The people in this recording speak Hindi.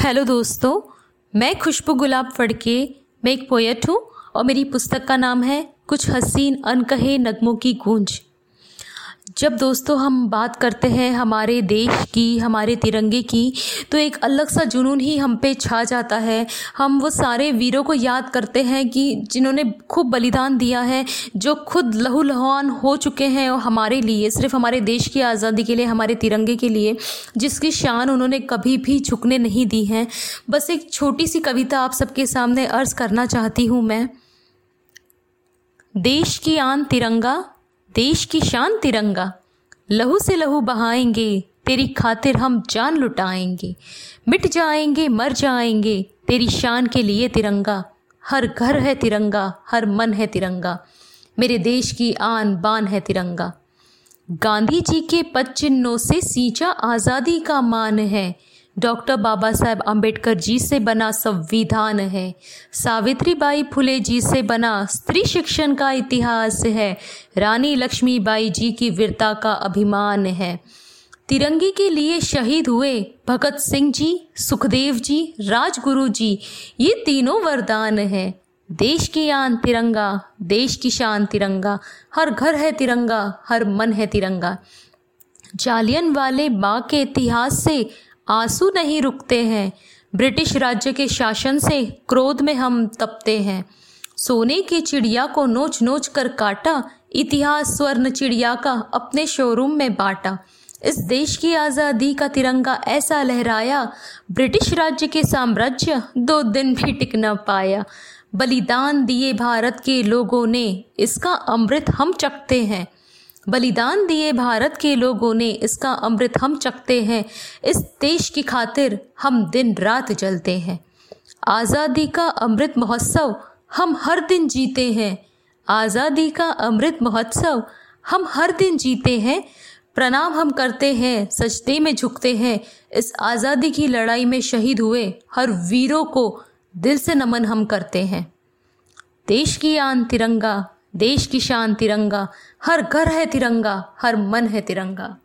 हेलो दोस्तों, मैं खुशबू गुलाब फड़के, मैं एक पोएट हूँ और मेरी पुस्तक का नाम है कुछ हसीन अनकहे नगमों की गूंज। जब दोस्तों हम बात करते हैं हमारे देश की, हमारे तिरंगे की तो एक अलग सा जुनून ही हम पे छा जाता है। हम वो सारे वीरों को याद करते हैं कि जिन्होंने खूब बलिदान दिया है, जो खुद लहू लहान हो चुके हैं और हमारे लिए, सिर्फ़ हमारे देश की आज़ादी के लिए, हमारे तिरंगे के लिए, जिसकी शान उन्होंने कभी भी झुकने नहीं दी है। बस एक छोटी सी कविता आप सबके सामने अर्ज़ करना चाहती हूँ मैं। देश की आन तिरंगा देश की शान तिरंगा। लहू से लहू बहाएँगे, तेरी खातिर हम जान लुटाएँगे। मिट जाएँगे, मर जाएँगे, तेरी शान के लिए तिरंगा। हर घर है तिरंगा, हर मन है तिरंगा। मेरे देश की आन बान है तिरंगा। गांधी जी के पद चिन्हों से सींचा आज़ादी का मान है। डॉक्टर बाबा साहेब अंबेडकर जी से बना संविधान है। सावित्री बाई फुले जी से बना स्त्री शिक्षण का इतिहास है। रानी लक्ष्मीबाई जी की वीरता का अभिमान है। तिरंगे के लिए शहीद हुए भगत सिंह जी, सुखदेव जी, राजगुरु जी, ये तीनों वरदान है। देश की आन तिरंगा, देश की शान तिरंगा, हर घर है तिरंगा, हर मन है तिरंगा। जालियन वाले बाग के इतिहास से आँसू नहीं रुकते हैं। ब्रिटिश राज्य के शासन से क्रोध में हम तपते हैं। सोने की चिड़िया को नोच नोच कर काटा, इतिहास स्वर्ण चिड़िया का अपने शोरूम में बांटा। इस देश की आज़ादी का तिरंगा ऐसा लहराया, ब्रिटिश राज्य के साम्राज्य दो दिन भी टिक न पाया। बलिदान दिए भारत के लोगों ने, इसका अमृत हम चखते हैं। बलिदान दिए भारत के लोगों ने इसका अमृत हम चखते हैं। इस देश की खातिर हम दिन रात जलते हैं। आज़ादी का अमृत महोत्सव हम हर दिन जीते हैं। आज़ादी का अमृत महोत्सव हम हर दिन जीते हैं। प्रणाम हम करते हैं, सजदे में झुकते हैं। इस आज़ादी की लड़ाई में शहीद हुए हर वीरों को दिल से नमन हम करते हैं। देश की आन तिरंगा देश की शान तिरंगा हर घर है तिरंगा हर मन है तिरंगा।